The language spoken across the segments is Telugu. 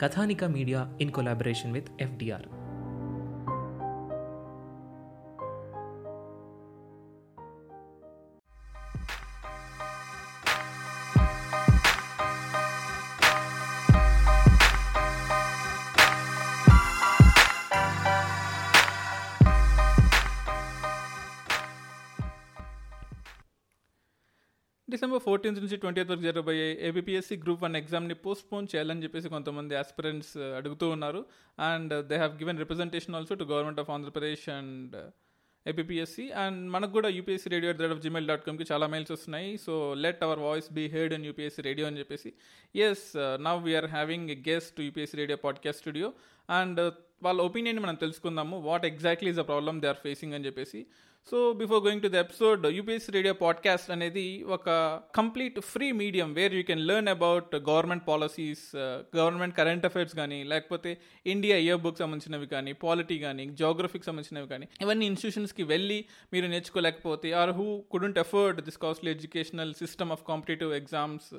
Kathanika media in collaboration with FDR December fourteenth నుంచి ట్వంటీ వరకు జరగబోయే ఏబిపిఎస్సి గ్రూప్ వన్ ఎగ్జామ్ని పోస్ట్పోన్ చేయాలని చెప్పేసి కొంతమంది ఆస్పిరెంట్స్ అడుగుతూ ఉన్నారు. And they have given representation also to government of Andhra Pradesh and APSC and మనకు కూడా UPSC radio at of Gmail dot కామ్కి చాలా మెయిల్స్ వస్తున్నాయి. So let our voice be heard in UPSC radio అని చెప్పేసి. Yes now we're having a guest UPSC radio podcast studio and వాళ్ళ ఒపీనియన్ మనం తెలుసుకుందాము. What exactly is the problem they are facing అని చెప్పేసి. So before going to the episode UPSC radio podcast అనేది ఒక complete free medium where you can learn about government policies government current affairs కానీ లేకపోతే ఇండియా ఇయర్ బుక్ సంబంధించినవి కానీ పాలిటీ కానీ జోగ్రఫీకి సంబంధించినవి కానీ ఇవన్నీ ఇన్స్టిట్యూషన్స్కి వెళ్ళి మీరు నేర్చుకోలేకపోతే or who could afford this costly educational system of competitive exams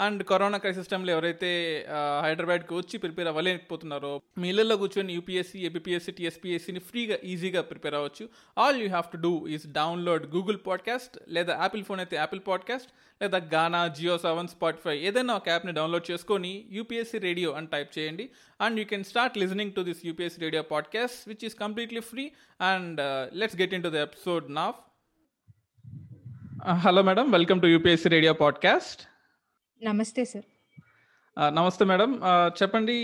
and corona crisis టైంలో ఎవరైతే హైదరాబాద్కి వచ్చి ప్రిపేర్ అవ్వలేకపోతున్నారో మీ ఇళ్ళల్లో కూర్చొని యూపీఎస్సీ ఏపీఎస్సీ టీఎస్పీఎస్సీని ఫ్రీగా ఈజీగా ప్రిపేర్ అవ్వచ్చు. All you have to do is download Google podcast లేదా యాపిల్ ఫోన్ అయితే యాపిల్ పాడ్కాస్ట్ లేదా గానా జియో సెవెన్ స్పాటిఫై ఏదైనా ఒక యాప్ని డౌన్లోడ్ చేసుకొని యూపీఎస్సీ రేడియో అని టైప్ చేయండి. And you can start listening to this UPSC radio podcast which is completely free and let's get into the episode నాఫ్ hello madam welcome to UPSC radio podcast నమస్తే సార్ నమస్తే మేడం. చెప్పండి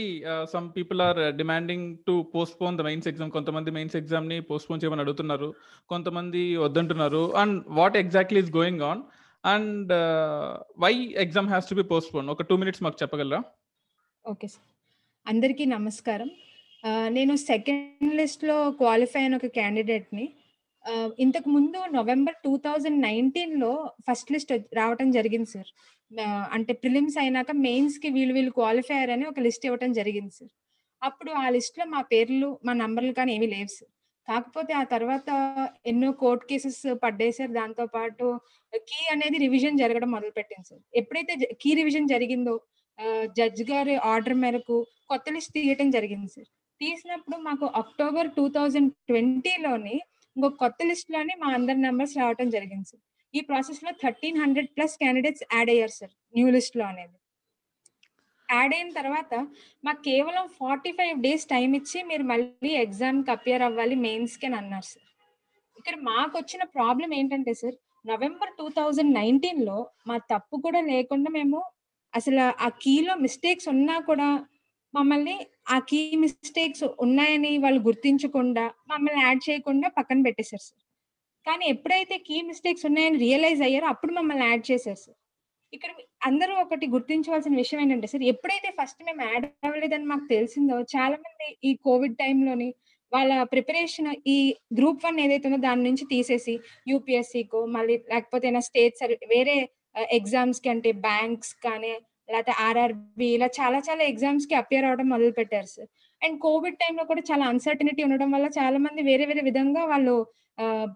some people are demanding to postpone the mains exam కొంతమంది మెయిన్స్ ఎగ్జామ్ని పోస్ట్ పోన్ చేయమని అడుగుతున్నారు. కొంతమంది వద్దంటున్నారు. And what exactly is going on and why exam has to be postpone ఒక టూ మినిట్స్ మాకు చెప్పగలరా? ఓకే సార్ అందరికీ నమస్కారం. నేను సెకండ్ లిస్ట్లో క్వాలిఫై అయిన ఒక క్యాండిడేట్ని ఇంతకు ముందు నవంబర్ టూ థౌజండ్ నైన్టీన్లో ఫస్ట్ లిస్ట్ రావటం జరిగింది సార్. అంటే ప్రిలిమ్స్ అయినాక మెయిన్స్కి వీళ్ళు వీళ్ళు క్వాలిఫై అని ఒక లిస్ట్ ఇవ్వటం జరిగింది సార్. అప్పుడు ఆ లిస్ట్లో మా పేర్లు మా నంబర్లు కానీ ఏమీ లేవు సార్. కాకపోతే ఆ తర్వాత ఎన్నో కోర్ట్ కేసెస్ పడ్డాయి సార్. దాంతో పాటు కీ అనేది రివిజన్ జరగడం మొదలు పెట్టింది సార్. ఎప్పుడైతే కీ రివిజన్ జరిగిందో జడ్జ్ గారి ఆర్డర్ మేరకు కొత్త లిస్ట్ తీయటం జరిగింది సార్. తీసినప్పుడు మాకు అక్టోబర్ టూ థౌజండ్ ట్వంటీలోని ఇంకొక కొత్త లిస్ట్లోనే మా అందరి నెంబర్స్ రావటం జరిగింది సార్ ఈ ప్రాసెస్లో thirteen hundred plus candidates add అయ్యారు సార్ న్యూ లిస్ట్లో అనేది. యాడ్ అయిన తర్వాత మాకు కేవలం ఫార్టీ ఫైవ్ డేస్ టైం ఇచ్చి మీరు మళ్ళీ ఎగ్జామ్కి అపియర్ అవ్వాలి మెయిన్స్కి అని అన్నారు సార్ ఇక్కడ మాకు వచ్చిన ప్రాబ్లం ఏంటంటే సార్ నవంబర్ టూ థౌజండ్ నైన్టీన్లో మా తప్పు కూడా లేకుండా మేము అసలు ఆ కీలో మిస్టేక్స్ ఉన్నా కూడా మమ్మల్ని ఆ కీ మిస్టేక్స్ ఉన్నాయని వాళ్ళు గుర్తించకుండా మమ్మల్ని యాడ్ చేయకుండా పక్కన పెట్టేశారు సార్ కానీ ఎప్పుడైతే కీ మిస్టేక్స్ ఉన్నాయని రియలైజ్ అయ్యారో అప్పుడు మమ్మల్ని యాడ్ చేశారు సార్ ఇక్కడ అందరూ ఒకటి గుర్తించవలసిన విషయం ఏంటంటే సార్ ఎప్పుడైతే ఫస్ట్ మేము యాడ్ అవ్వలేదని మాకు తెలిసిందో చాలా మంది ఈ కోవిడ్ టైంలోని వాళ్ళ ప్రిపరేషన్ ఈ గ్రూప్ వన్ ఏదైతే ఉందో దాని నుంచి తీసేసి యూపీఎస్సీకో మళ్ళీ లేకపోతే ఏమైనా స్టేట్ వేరే ఎగ్జామ్స్కి అంటే బ్యాంక్స్ కానీ లేకపోతే ఆర్ఆర్బి ఇలా చాలా చాలా ఎగ్జామ్స్కి అపియర్ అవడం మొదలు పెట్టారు సార్ అండ్ కోవిడ్ టైంలో కూడా చాలా అన్సర్టనిటీ ఉండడం వల్ల చాలా మంది వేరే వేరే విధంగా వాళ్ళు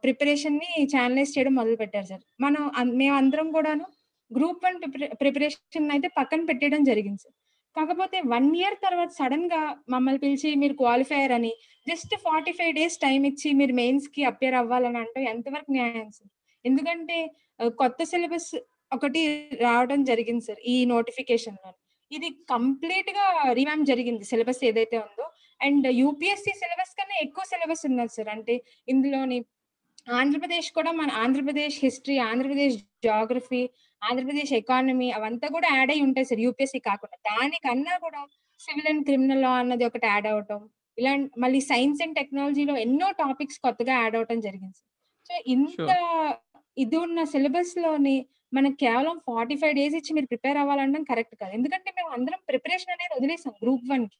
ప్రిపరేషన్ని ఛానలైజ్ చేయడం మొదలు పెట్టారు సార్ మనం మేము అందరం కూడాను గ్రూప్ వన్ ప్రిపరేషన్ అయితే పక్కన పెట్టడం జరిగింది సార్ కాకపోతే వన్ ఇయర్ తర్వాత సడన్గా మమ్మల్ని పిలిచి మీరు క్వాలిఫైయర్ అని just forty five days time ఇచ్చి మీరు మెయిన్స్కి అపియర్ అవ్వాలని అంటే ఎంతవరకు న్యాయం సార్ ఎందుకంటే కొత్త సిలబస్ ఒకటి రావడం జరిగింది సార్ ఈ నోటిఫికేషన్లో ఇది కంప్లీట్గా రివామ్ జరిగింది సిలబస్ ఏదైతే ఉందో. అండ్ యూపీఎస్సీ సిలబస్ కన్నా ఎక్కువ సిలబస్ ఉన్నది సార్. అంటే ఇందులోని ఆంధ్రప్రదేశ్ కూడా మన Andhra Pradesh history Andhra Pradesh geography Andhra Pradesh economy అవంతా కూడా యాడ్ అయి ఉంటాయి సార్ యూపీఎస్సీ కాకుండా. దానికన్నా కూడా సివిల్ అండ్ క్రిమినల్ లా అన్నది ఒకటి యాడ్ అవటం ఇలా మళ్ళీ సైన్స్ అండ్ టెక్నాలజీలో ఎన్నో టాపిక్స్ కొత్తగా యాడ్ అవటం జరిగింది సార్. సో ఇంత ఇది ఉన్న సిలబస్లోని మనకి కేవలం ఫార్టీ ఫైవ్ డేస్ ఇచ్చి మీరు ప్రిపేర్ అవ్వాలనడం కరెక్ట్ కాదు. ఎందుకంటే మేము అందరం ప్రిపరేషన్ అనేది వదిలేసాం గ్రూప్ వన్కి.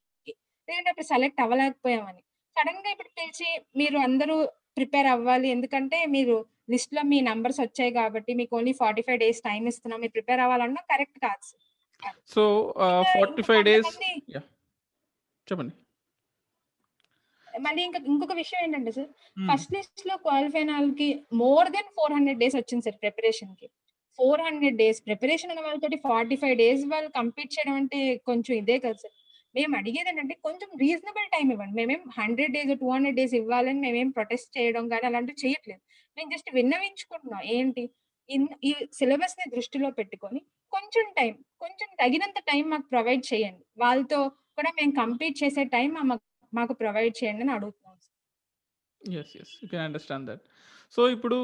ఎందుకంటే అప్పుడు సెలెక్ట్ అవ్వలేకపోయామని. సడన్గా ఇప్పుడు పిలిచి మీరు అందరూ ప్రిపేర్ అవ్వాలి. ఎందుకంటే మీరు లిస్ట్లో మీ నంబర్స్ వచ్చాయి కాబట్టి మీకు only forty five days time ఇస్తున్నాం. మీరు ప్రిపేర్ అవ్వాలన్నా కరెక్ట్ కాదు sir. So forty five days చెప్పండి. మళ్ళీ ఇంకా ఇంకొక విషయం ఏంటంటే సార్. ఫస్ట్ లిస్ట్లో క్వాలిఫై వాళ్ళకి more than four hundred days వచ్చింది సార్ ప్రిపరేషన్కి ఫోర్ హండ్రెడ్ డేస్ ప్రిపరేషన్ ఉన్న వాళ్ళతోటి ఫార్టీ ఫైవ్ డేస్ వాళ్ళు కంప్లీట్ చేయడం అంటే కొంచెం ఇదే కదా సార్. మేము అడిగేది ఏంటంటే కొంచెం రీజనబుల్ టైం ఇవ్వండి. మేమేం hundred days two hundred days ఇవ్వాలని మేమేం ప్రొటెస్ట్ చేయడం కానీ అలాంటివి చేయట్లేదు. మేము జస్ట్ విన్నవించుకుంటున్నాం. ఏంటి? ఇన్- ఈ సిలబస్ని దృష్టిలో పెట్టుకొని కొంచెం టైం కొంచెం తగినంత టైం మాకు ప్రొవైడ్ చేయండి. వాళ్ళతో కూడా మేము కంప్లీట్ చేసే టైం మాకు ప్రొవైడ్ చేయండి అని అడుగుతున్నాం yes yes you can understand that so ఇప్పుడు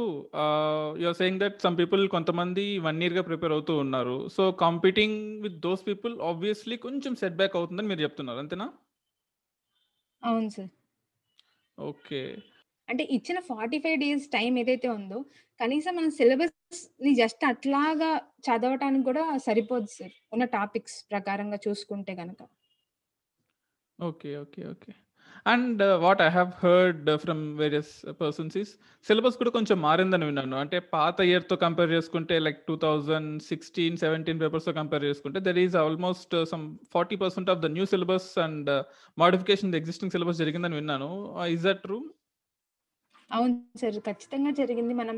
you're saying that some people కొంతమంది వన్ ఇయర్గా ప్రిపేర్ అవుతూ ఉన్నారు. So competing with those people obviously కొంచెం సెట్ బ్యాక్ అవుతుందని మీరు చెప్తున్నారు. అంతేనా? అవును సార్. ఓకే. అంటే ఇచ్చిన ఫార్టీ ఫైవ్ డేస్ టైం ఏదైతే ఉందో కనీసం మన సిలబస్ని జస్ట్ అట్లాగా చదవటానికి కూడా సరిపోదు సార్. ఉన్న టాపిక్స్ ప్రకారంగా చూసుకుంటే గనక. Okay okay okay. And what I have heard from various persons is syllabus కూడా కొంచెం మారిందని విన్నాను. అంటే పాత ఇయర్తో కంపేర్ చేసుకుంటే like two thousand sixteen seventeen పేపర్స్తో compare చేసుకుంటే there is almost some forty percent of the new syllabus and modification the existing syllabus జరిగిందని విన్నాను. ఇస్ దట్ ట్రూ అవును సార్ ఖచ్చితంగా జరిగింది. మనం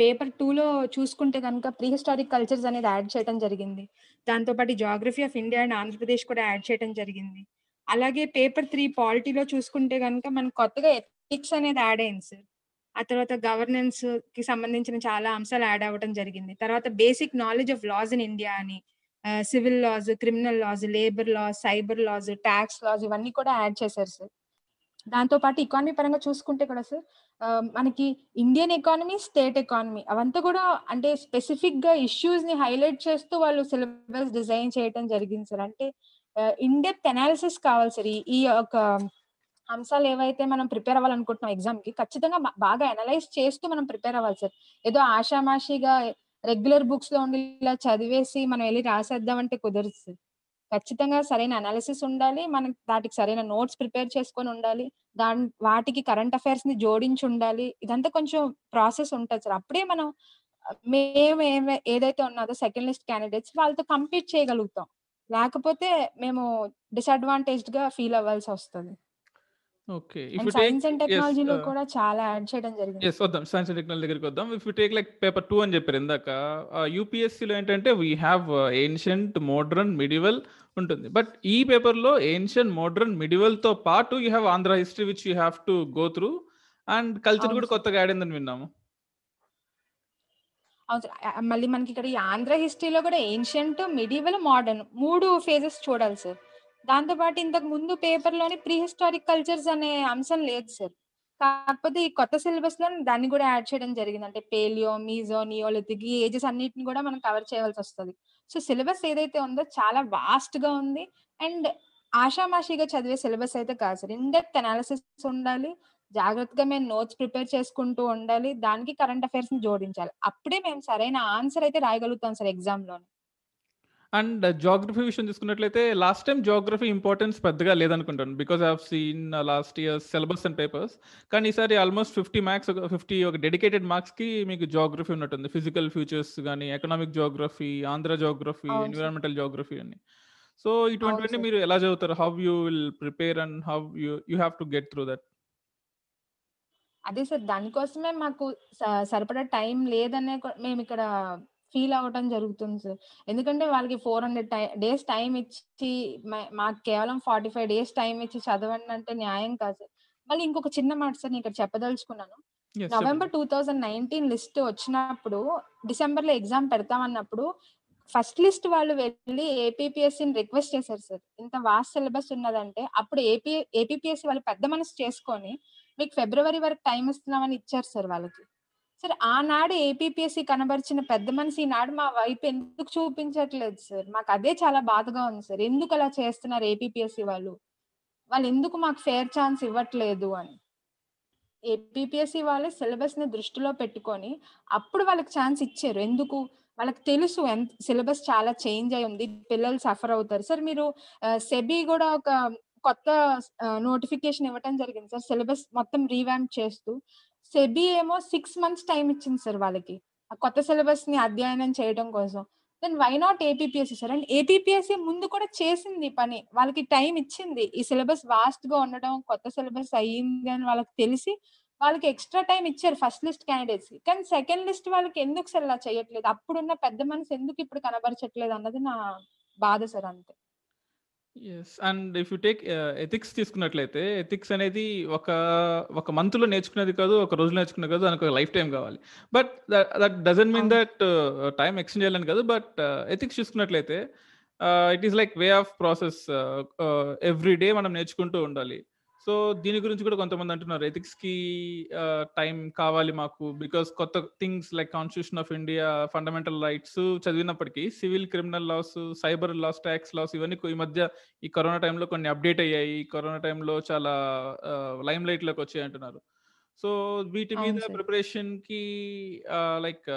పేపర్ టూలో చూసుకుంటే కనుక ప్రీ హిస్టారిక్ కల్చర్స్ అనేది యాడ్ చేయడం జరిగింది. దాంతోపాటు geography of India and Andhra Pradesh కూడా యాడ్ చేయడం జరిగింది. అలాగే పేపర్ త్రీ పాలిటీలో చూసుకుంటే కనుక మనకు కొత్తగా ఎథిక్స్ అనేది యాడ్ అయింది సార్. ఆ తర్వాత గవర్నెన్స్కి సంబంధించిన చాలా అంశాలు యాడ్ అవ్వడం జరిగింది. తర్వాత basic knowledge of laws in India అని civil laws criminal laws labour laws cyber laws tax laws ఇవన్నీ కూడా యాడ్ చేశారు సార్. దాంతో పాటు ఎకానమీ పరంగా చూసుకుంటే కూడా సార్ మనకి ఇండియన్ ఎకానమీ స్టేట్ ఎకానమీ అవంతా కూడా అంటే స్పెసిఫిక్గా ఇష్యూస్ని హైలైట్ చేస్తూ వాళ్ళు సిలబస్ డిజైన్ చేయడం జరిగింది సార్. అంటే ఇన్డెప్త్ అనాలిసిస్ కావాలి సార్. ఈ- యొక్క ఒక అంశాలు ఏవైతే మనం ప్రిపేర్ అవ్వాలనుకుంటున్నాం ఎగ్జామ్కి ఖచ్చితంగా బాగా అనలైజ్ చేస్తూ మనం ప్రిపేర్ అవ్వాలి సార్. ఏదో ఆషామాషిగా రెగ్యులర్ బుక్స్లో ఉండి ఇలా చదివేసి మనం వెళ్ళి రాసేద్దాం అంటే కుదరదు సార్. ఖచ్చితంగా సరైన అనాలిసిస్ ఉండాలి. మనం వాటికి సరైన నోట్స్ ప్రిపేర్ చేసుకొని ఉండాలి. దాని వాటికి కరెంట్ అఫైర్స్ని జోడించి ఉండాలి. ఇదంతా కొంచెం ప్రాసెస్ ఉంటుంది సార్. అప్పుడే మనం మేము ఏదైతే ఉన్నదో సెకండ్ లిస్ట్ క్యాండిడేట్స్ వాళ్ళతో కంపీట్ చేయగలుగుతాం. లేకపోతే మేము డిసడ్వాంటేజ్డ్గా ఫీల్ అవ్వాల్సి వస్తుంది ఓకే ఇఫ్ సైన్స్ అండ్ టెక్నాలజీలో కూడా చాలా యాడ్ చేయడం జరిగింది. ఎస్ వద్దాం. సైన్స్ అండ్ టెక్నాలజీ దగ్గరికి వద్దాం. If you take like paper two అని చెప్పారు ఇందాక యూపీఎస్సీలో ఏంటంటే we have ancient modern medieval ఉంటుంది. బట్ ఈ పేపర్లో ఏన్షియంట్ మోడ్రన్ మిడివల్తో పాటు you have Andhra history which you have to go through and culture కూడా. కొత్తగా యాడ్ అయిందని విన్నాము. మళ్ళీ మనకి ఇక్కడ ఈ ఆంధ్ర హిస్టరీలో కూడా ఏన్షియంట్ మిడివల్ మోడర్న్ మూడు ఫేజెస్ చూడాలి సార్. దాంతో పాటు ఇంతకు ముందు పేపర్లోని ప్రీ హిస్టారిక్ కల్చర్స్ అనే అంశం లేదు సార్. కాకపోతే ఈ కొత్త సిలబస్లో దాన్ని కూడా యాడ్ చేయడం జరిగింది. అంటే పేలియో మీజో నియోలిథిక్ ఈ ఏజెస్ అన్నిటిని కూడా మనం కవర్ చేయవలసి వస్తుంది. సో సిలబస్ ఏదైతే ఉందో చాలా వాస్ట్గా ఉంది. అండ్ ఆషామాషిగా చదివే సిలబస్ అయితే కాదు సార్. ఇన్ డెప్త్ అనాలిసిస్ ఉండాలి. జాగ్రత్తగా మేము నోట్స్ ప్రిపేర్ చేసుకుంటూ ఉండాలి. దానికి కరెంట్ అఫైర్స్ని జోడించాలి. అప్పుడే మేము సరైన ఆన్సర్ అయితే రాయగలుగుతాం సార్ ఎగ్జామ్లో అండ్ జాగ్రఫీ విషయం తీసుకున్నట్లయితే లాస్ట్ టైం జాగ్రఫీ ఇంపార్టెన్స్ పెద్దగా లేదనుకుంటాను. Because I have seen last year syllabus and papers. కానీ ఈసారి ఆల్మోస్ట్ ఫిఫ్టీ మార్క్స్ ఫిఫ్టీ ఒక డెడికేటెడ్ మార్క్స్కి మీకు జాగ్రఫీ ఉన్నట్టుంది. ఫిజికల్ ఫ్యూచర్స్ కానీ economic geography Andhra geography. Environmental geography అని. సో ఇటువంటివన్నీ. మీరు ఎలా చదువుతారు? How you will prepare and how you you have to get through that అదే సార్ దానికోసమే మాకు సరిపడా టైం లేదనే మేము ఇక్కడ ఫీల్ అవ్వటం జరుగుతుంది సార్. ఎందుకంటే వాళ్ళకి ఫోర్ హండ్రెడ్ డేస్ టైం ఇచ్చి మాకు కేవలం ఫార్టీ ఫైవ్ డేస్ టైం ఇచ్చి చదవండి అంటే న్యాయం కాదు సార్. మళ్ళీ ఇంకొక చిన్న మాట సార్ నేను ఇక్కడ చెప్పదలుచుకున్నాను. November two thousand nineteen list వచ్చినప్పుడు డిసెంబర్లో ఎగ్జామ్ పెడతామన్నప్పుడు ఫస్ట్ లిస్ట్ వాళ్ళు వెళ్ళి ఏపీపీఎస్సీని రిక్వెస్ట్ చేశారు సార్. ఇంత వాస్ట్ సిలబస్ ఉన్నదంటే అప్పుడు ఏపీ ఏపీపీఎస్సీ వాళ్ళు పెద్ద మనసు చేసుకొని మీకు ఫిబ్రవరి వరకు టైం ఇస్తున్నామని ఇచ్చారు సార్ వాళ్ళకి. సార్ ఆనాడు ఏపీపీఎస్సీ కనబరిచిన పెద్ద మనిషి ఈనాడు మా వైపు ఎందుకు చూపించట్లేదు సార్? మాకు అదే చాలా బాధగా ఉంది సార్. ఎందుకు అలా చేస్తున్నారు ఏపీపీఎస్సీ వాళ్ళు? వాళ్ళు ఎందుకు మాకు ఫేర్ ఛాన్స్ ఇవ్వట్లేదు అని. ఏపీపీఎస్సీ వాళ్ళు సిలబస్ని దృష్టిలో పెట్టుకొని అప్పుడు వాళ్ళకి ఛాన్స్ ఇచ్చారు. ఎందుకు? వాళ్ళకి తెలుసు ఎంత సిలబస్ చాలా చేంజ్ అయి ఉంది. పిల్లలు సఫర్ అవుతారు. సార్ మీరు సెబీ కూడా ఒక కొత్త నోటిఫికేషన్ ఇవ్వటం జరిగింది సార్. సిలబస్ మొత్తం రీవ్యాంప్ చేస్తూ. సెబీ ఏమో సిక్స్ మంత్స్ టైం ఇచ్చింది సార్ వాళ్ళకి ఆ కొత్త సిలబస్ని అధ్యయనం చేయడం కోసం. Then why not APPSC sir? And APPSC ముందు కూడా చేసింది పని. వాళ్ళకి టైం ఇచ్చింది. ఈ సిలబస్ వాస్ట్గా ఉండడం కొత్త సిలబస్ అయ్యింది అని వాళ్ళకి తెలిసి వాళ్ళకి ఎక్స్ట్రా టైం ఇచ్చారు ఫస్ట్ లిస్ట్ క్యాండిడేట్స్ కానీ సెకండ్ లిస్ట్ వాళ్ళకి ఎందుకు సార్ ఇలా చేయట్లేదు? అప్పుడున్న పెద్ద మనసు ఎందుకు ఇప్పుడు కనబరచట్లేదు అన్నది నా బాధ సార్ అంతే. Yes and if you take ethics తీసుకున్నట్లయితే ఎథిక్స్ అనేది ఒక ఒక మంత్లో నేర్చుకునేది కాదు ఒక రోజులో నేర్చుకునేది కాదు దానికి ఒక లైఫ్ టైం కావాలి but that doesn't mean. That time extend చేయాలని కాదు బట్ ఎథిక్స్ చూసుకున్నట్లయితే it is like way of process every day మనం నేర్చుకుంటూ ఉండాలి సో దీని గురించి కూడా కొంతమంది అంటున్నారు. ఎథిక్స్కి టైం కావాలి మాకు. బికాస్ కొత్త things like constitution of India fundamental rights చదివినప్పటికీ civil criminal laws cyber laws tax laws ఇవన్నీ ఈ మధ్య ఈ కరోనా టైంలో కొన్ని అప్డేట్ అయ్యాయి. కరోనా టైంలో చాలా లైమ్ లైట్లోకి వచ్చాయి అంటున్నారు. సో వీటి మీద. ప్రిపరేషన్కి like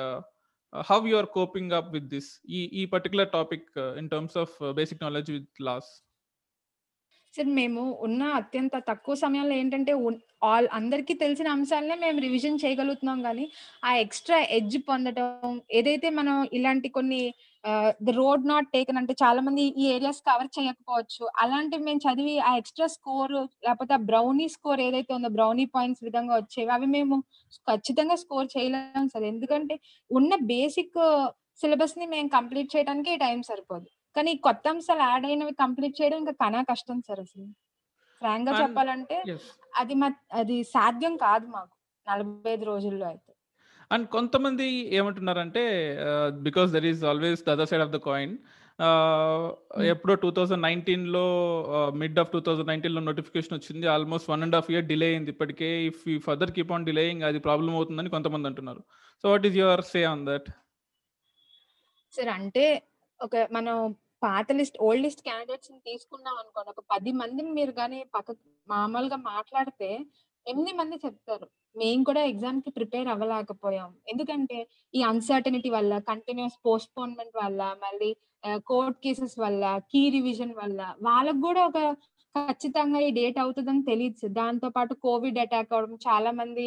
how you are coping up with this ఈ ఈ particular topic in terms of basic knowledge with laws sir మేము ఉన్న అత్యంత తక్కువ సమయంలో ఏంటంటే ఆల్ అందరికీ తెలిసిన అంశాలనే మేము రివిజన్ చేయగలుగుతున్నాం కానీ ఆ ఎక్స్ట్రా ఎడ్జ్ పొందడం ఏదైతే మనం ఇలాంటి కొన్ని ద రోడ్ నాట్ టేకన్ అంటే చాలా మంది ఈ ఏరియాస్ కవర్ చేయకపోవచ్చు అలాంటివి మేము చదివి ఆ ఎక్స్ట్రా స్కోర్ లేకపోతే ఆ బ్రౌనీ స్కోర్ ఏదైతే ఉందో బ్రౌనీ పాయింట్స్ విధంగా వచ్చేవి అవి మేము ఖచ్చితంగా స్కోర్ చేయలేము సార్. ఎందుకంటే ఉన్న బేసిక్ సిలబస్ని మేము కంప్లీట్ చేయడానికి టైం సరిపోదు. కానీ కొత్త అంశాలు యాడ్ అయినవి కంప్లీట్ చేయడం ఇంకా కనా కష్టం సార్ అసలు. ఫ్రాంక్గా చెప్పాలంటే అది మా అది సాధ్యం కాదు మాకు నలభై ఐదు రోజుల్లో అయితే. అండ్ కొంతమంది ఏమంటున్నారంటే because there is always the other side of the coin ఎప్పుడో టూ థౌజండ్ నైన్టీన్లో మిడ్ ఆఫ్ టూ థౌజండ్ నైన్టీన్లో నోటిఫికేషన్ వచ్చింది. Almost one and half year delay అయింది ఇప్పటికే. ఇఫ్ ఈ ఫర్దర్ కీప్ ఆన్ డిలేయింగ్ అది ప్రాబ్లం అవుతుందని కొంతమంది అంటున్నారు. So what is your say on that? Sir అంటే ఒక మనం పాత లిస్ట్ ఓల్డ్ లిస్ట్ క్యాండిడేట్స్ తీసుకున్నాం అనుకోండి ఒక పది మందిని మీరు కానీ పక్క మామూలుగా మాట్లాడితే ఎనిమిది మంది చెప్తారు? మేము కూడా ఎగ్జామ్కి ప్రిపేర్ అవ్వలేకపోయాం. ఎందుకంటే ఈ అన్సర్టనిటీ వల్ల కంటిన్యూస్ పోస్ట్పోన్మెంట్ వల్ల మళ్ళీ కోర్ట్ కేసెస్ వల్ల కీ రివిజన్ వల్ల వాళ్ళకు కూడా ఒక ఖచ్చితంగా ఈ డేట్ అవుతుందని తెలియదు. దాంతో పాటు కోవిడ్ అటాక్ అవడం చాలా మంది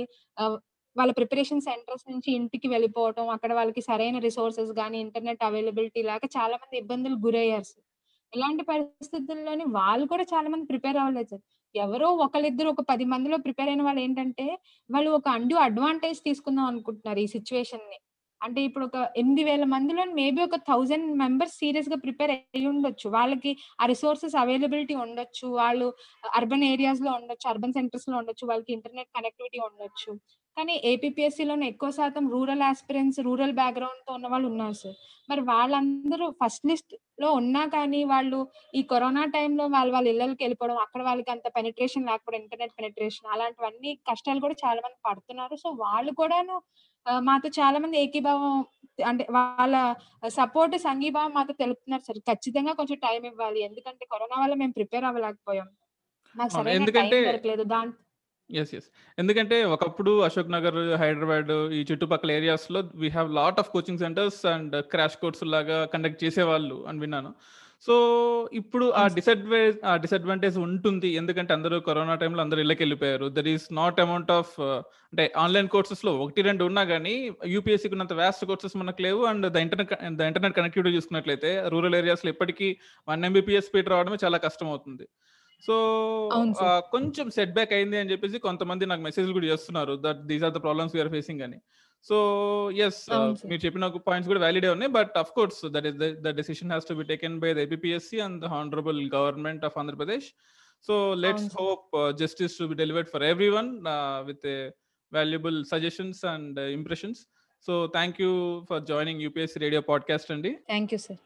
వాళ్ళ ప్రిపరేషన్ సెంటర్స్ నుంచి ఇంటికి వెళ్ళిపోవడం అక్కడ వాళ్ళకి సరైన రిసోర్సెస్ కానీ ఇంటర్నెట్ అవైలబిలిటీ లాగా చాలా మంది ఇబ్బందులు గురయ్యారు సార్. ఇలాంటి పరిస్థితుల్లోని వాళ్ళు కూడా చాలా మంది ప్రిపేర్ అవ్వలేదు సార్. ఎవరో ఒకళ్ళిద్దరు ఒక పది మందిలో ప్రిపేర్ అయిన వాళ్ళు ఏంటంటే వాళ్ళు ఒక అండ్యూ అడ్వాంటేజ్ తీసుకుందాం అనుకుంటున్నారు ఈ సిచ్యువేషన్ని అంటే ఇప్పుడు ఒక ఎనిమిది వేల మందిలో మేబీ ఒక థౌజండ్ మెంబర్స్ సీరియస్గా ప్రిపేర్ అయ్యి ఉండొచ్చు. వాళ్ళకి ఆ రిసోర్సెస్ అవైలబిలిటీ ఉండొచ్చు. వాళ్ళు అర్బన్ ఏరియాస్లో ఉండొచ్చు అర్బన్ సెంటర్స్లో ఉండొచ్చు వాళ్ళకి ఇంటర్నెట్ కనెక్టివిటీ ఉండొచ్చు. కానీ ఏపీఎస్సీ లోనే ఎక్కువ శాతం రూరల్ ఆస్పిరెంట్స్ రూరల్ బ్యాక్గ్రౌండ్తో ఉన్న వాళ్ళు ఉన్నారు సార్ మరి వాళ్ళందరూ ఫస్ట్ లిస్ట్లో ఉన్నా కానీ వాళ్ళు ఈ కరోనా టైంలో వాళ్ళు వాళ్ళ ఇళ్ళకి వెళ్ళిపోవడం అక్కడ వాళ్ళకి అంత పెనిట్రేషన్ లేకపోవడం ఇంటర్నెట్ పెనిట్రేషన్ అలాంటివన్నీ కష్టాలు కూడా చాలా మంది పడుతున్నారు. సో వాళ్ళు కూడాను మాతో చాలా మంది ఏకీభావం అంటే వాళ్ళ సపోర్ట్ సంఘీభావం మాతో తెలుపుతున్నారు సార్. ఖచ్చితంగా కొంచెం టైం ఇవ్వాలి. ఎందుకంటే కరోనా వల్ల మేము ప్రిపేర్ అవ్వలేకపోయాం. ఎందుకంటే- దొరకలేదు. ఎస్ ఎస్ ఎందుకంటే ఒకప్పుడు అశోక్ నగర్ హైదరాబాద్ ఈ చుట్టుపక్కల ఏరియాస్లో we have lot of coaching centres and crash course లాగా కండక్ట్ చేసేవాళ్ళు అని విన్నాను. సో ఇప్పుడు ఆ. డిసడ్వాంటేజ్ ఆ డిసడ్వాంటేజ్ ఉంటుంది. ఎందుకంటే అందరూ కరోనా టైంలో అందరూ ఇళ్ళకి వెళ్ళిపోయారు. There is not amount of అంటే ఆన్లైన్ కోర్సెస్లో ఒకటి రెండు ఉన్నా కానీ యూపీఎస్సీకి ఉన్నంత వ్యాస్ట్ కోర్సెస్ మనకు లేవు. And the internet the internet connectivity చూసుకున్నట్లయితే రూరల్ ఏరియాస్లో ఇప్పటికీ వన్ ఎంబీపీఎస్ స్పీడ్ రావడమే చాలా కష్టం అవుతుంది సో. కొంచెం సెట్ బ్యాక్ అయింది అని చెప్పేసి కొంతమంది నాకు మెసేజ్ కూడా చేస్తున్నారు. That these are the problems we're facing అని. So yes. మీరు చెప్పిన పాయింట్స్ కూడా వ్యాలిడే ఉన్నాయి. But of course that is the decision has to be taken by the APSC and the honourable government of Andhra Pradesh so let's. Hope justice to be delivered for every one with valuable suggestions and impressions so thank you for joining UPSC radio podcast అండి థ్యాంక్ యూ సార్